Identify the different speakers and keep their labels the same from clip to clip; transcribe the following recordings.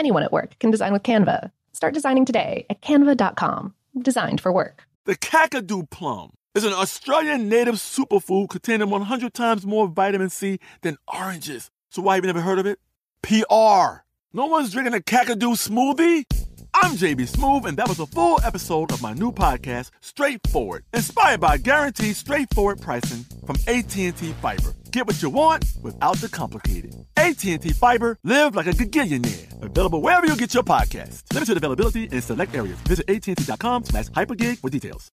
Speaker 1: Anyone at work can design with Canva. Start designing today at canva.com. Designed for work.
Speaker 2: The Kakadu plum is an Australian native superfood containing 100 times more vitamin C than oranges. So why have you never heard of it? PR. No one's drinking a Kakadu smoothie? I'm JB Smoove, and that was a full episode of my new podcast, Straightforward, inspired by guaranteed straightforward pricing from AT&T Fiber. Get what you want without the complicated. AT&T Fiber, live like a gigillionaire. Available wherever you get your podcast. Limited availability in select areas. Visit AT&T.com slash hypergig for details.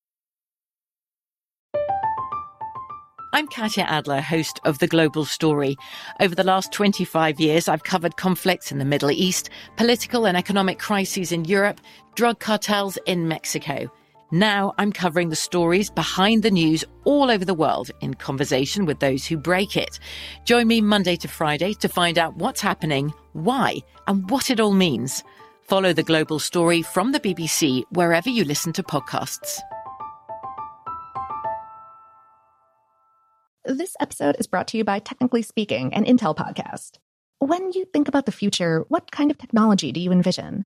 Speaker 3: I'm Katya Adler, host of The Global Story. Over the last 25 years, I've covered conflicts in the Middle East, political and economic crises in Europe, drug cartels in Mexico. Now I'm covering the stories behind the news all over the world in conversation with those who break it. Join me Monday to Friday to find out what's happening, why, and what it all means. Follow The Global Story from the BBC wherever you listen to podcasts.
Speaker 1: This episode is brought to you by Technically Speaking, an Intel podcast. When you think about the future, what kind of technology do you envision?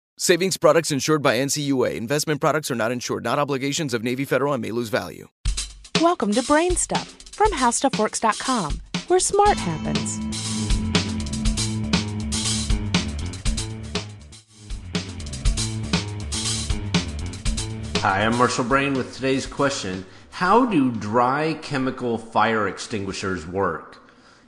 Speaker 4: Savings products insured by NCUA. Investment products are not insured, not obligations of Navy Federal and may lose value.
Speaker 5: Welcome to Brain Stuff from HowStuffWorks.com, where smart happens.
Speaker 6: Hi, I'm Marshall Brain with today's question How do dry chemical fire extinguishers work?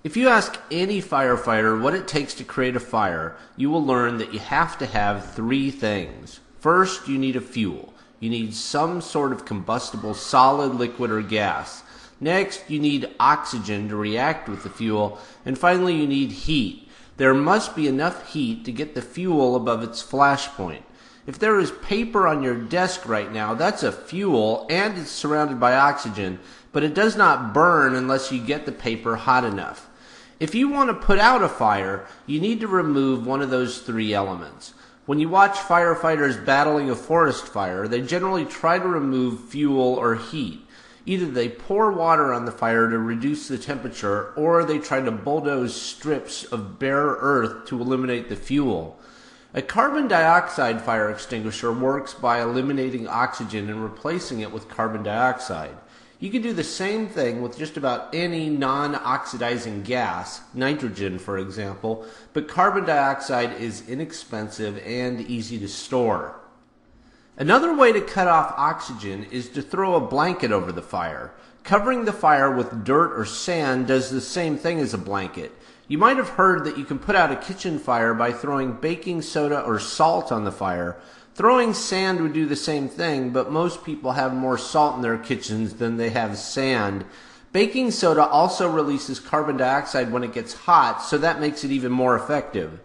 Speaker 6: If you ask any firefighter what it takes to create a fire, you will learn that you have to have three things. First, you need a fuel. You need some sort of combustible solid, liquid, or gas. Next, you need oxygen to react with the fuel. And finally, you need heat. There must be enough heat to get the fuel above its flash point. If there is paper on your desk right now, that's a fuel and it's surrounded by oxygen, but it does not burn unless you get the paper hot enough. If you want to put out a fire, you need to remove one of those three elements. When you watch firefighters battling a forest fire, they generally try to remove fuel or heat. Either they pour water on the fire to reduce the temperature, or they try to bulldoze strips of bare earth to eliminate the fuel. A carbon dioxide fire extinguisher works by eliminating oxygen and replacing it with carbon dioxide. You can do the same thing with just about any non oxidizing gas, nitrogen for example, but carbon dioxide is inexpensive and easy to store. Another way to cut off oxygen is to throw a blanket over the fire. Covering the fire with dirt or sand does the same thing as a blanket. You might have heard that you can put out a kitchen fire by throwing baking soda or salt on the fire, Throwing sand would do the same thing, but most people have more salt in their kitchens than they have sand. Baking soda also releases carbon dioxide when it gets hot, so that makes it even more effective.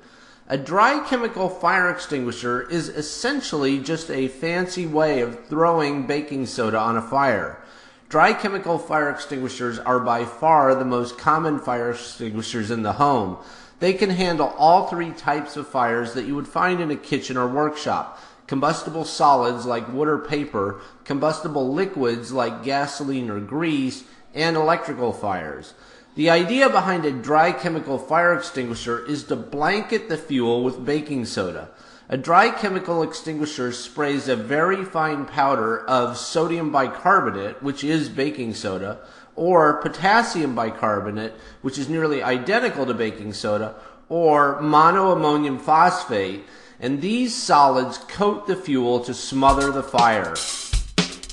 Speaker 6: A dry chemical fire extinguisher is essentially just a fancy way of throwing baking soda on a fire. Dry chemical fire extinguishers are by far the most common fire extinguishers in the home. They can handle all three types of fires that you would find in a kitchen or workshop combustible solids like wood or paper, combustible liquids like gasoline or grease, and electrical fires. The idea behind a dry chemical fire extinguisher is to blanket the fuel with baking soda. A dry chemical extinguisher sprays a very fine powder of sodium bicarbonate, which is baking soda, or potassium bicarbonate, which is nearly identical to baking soda, or monoammonium phosphate, and these solids coat the fuel to smother the fire.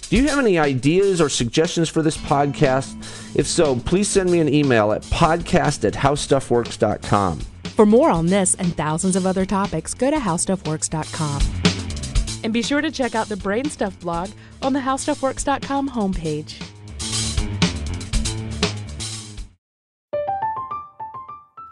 Speaker 7: Do you have any ideas or suggestions for this podcast? If so, please send me an email at podcast at howstuffworks.com.
Speaker 5: For more on this and thousands of other topics, go to howstuffworks.com. And be sure to check out the Brain Stuff blog on the howstuffworks.com homepage.